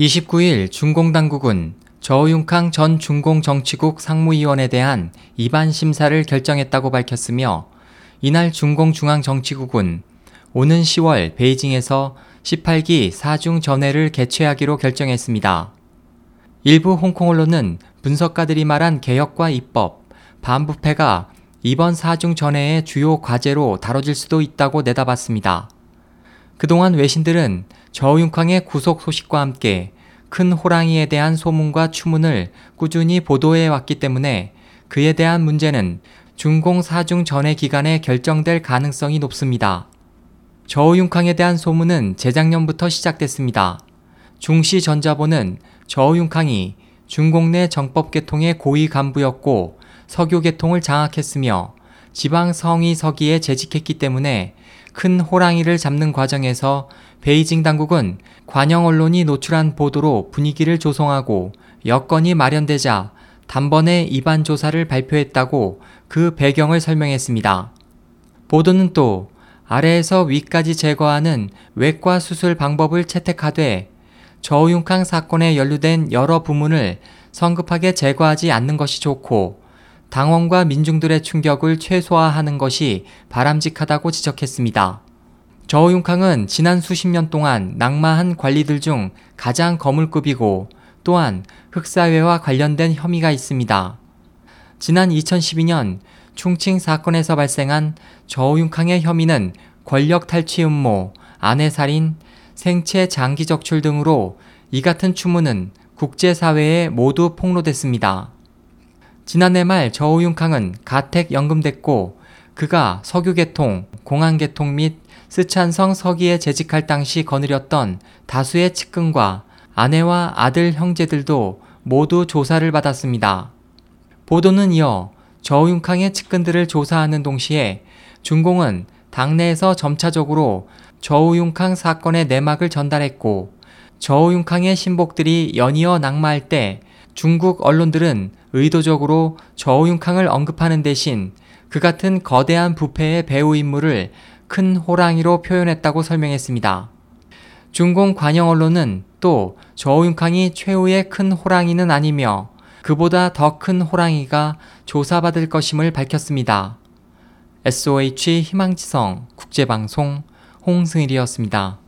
29일 중공 당국은 저우융캉 전 중공 정치국 상무위원에 대한 입안 심사를 결정했다고 밝혔으며 이날 중공 중앙 정치국은 오는 10월 베이징에서 18기 사중 전회를 개최하기로 결정했습니다. 일부 홍콩 언론은 분석가들이 말한 개혁과 입법, 반부패가 이번 사중 전회의 주요 과제로 다뤄질 수도 있다고 내다봤습니다. 그동안 외신들은 저우융캉의 구속 소식과 함께 큰 호랑이에 대한 소문과 추문을 꾸준히 보도해 왔기 때문에 그에 대한 문제는 중공 사중 전해 기간에 결정될 가능성이 높습니다. 저우융캉에 대한 소문은 재작년부터 시작됐습니다. 중시전자보는 저우융캉이 중공 내 정법계통의 고위 간부였고 석유계통을 장악했으며 지방 성의 서기에 재직했기 때문에 큰 호랑이를 잡는 과정에서 베이징 당국은 관영 언론이 노출한 보도로 분위기를 조성하고 여건이 마련되자 단번에 입안 조사를 발표했다고 그 배경을 설명했습니다. 보도는 또 아래에서 위까지 제거하는 외과 수술 방법을 채택하되 저우융캉 사건에 연루된 여러 부문을 성급하게 제거하지 않는 것이 좋고 당원과 민중들의 충격을 최소화하는 것이 바람직하다고 지적했습니다. 저우융캉은 지난 수십 년 동안 낙마한 관리들 중 가장 거물급이고 또한 흑사회와 관련된 혐의가 있습니다. 지난 2012년 충칭 사건에서 발생한 저우융캉의 혐의는 권력 탈취 음모, 아내 살인, 생체 장기 적출 등으로 이 같은 추문은 국제사회에 모두 폭로됐습니다. 지난해 말 저우융캉은 가택 연금됐고 그가 석유계통, 공항계통 및 스촨성 서기에 재직할 당시 거느렸던 다수의 측근과 아내와 아들 형제들도 모두 조사를 받았습니다. 보도는 이어 저우융캉의 측근들을 조사하는 동시에 중공은 당내에서 점차적으로 저우융캉 사건의 내막을 전달했고 저우융캉의 신복들이 연이어 낙마할 때 중국 언론들은 의도적으로 저우융캉을 언급하는 대신 그 같은 거대한 부패의 배우 인물을 큰 호랑이로 표현했다고 설명했습니다. 중공 관영 언론은 또 저우융캉이 최후의 큰 호랑이는 아니며 그보다 더 큰 호랑이가 조사받을 것임을 밝혔습니다. SOH 희망지성 국제방송 홍승일이었습니다.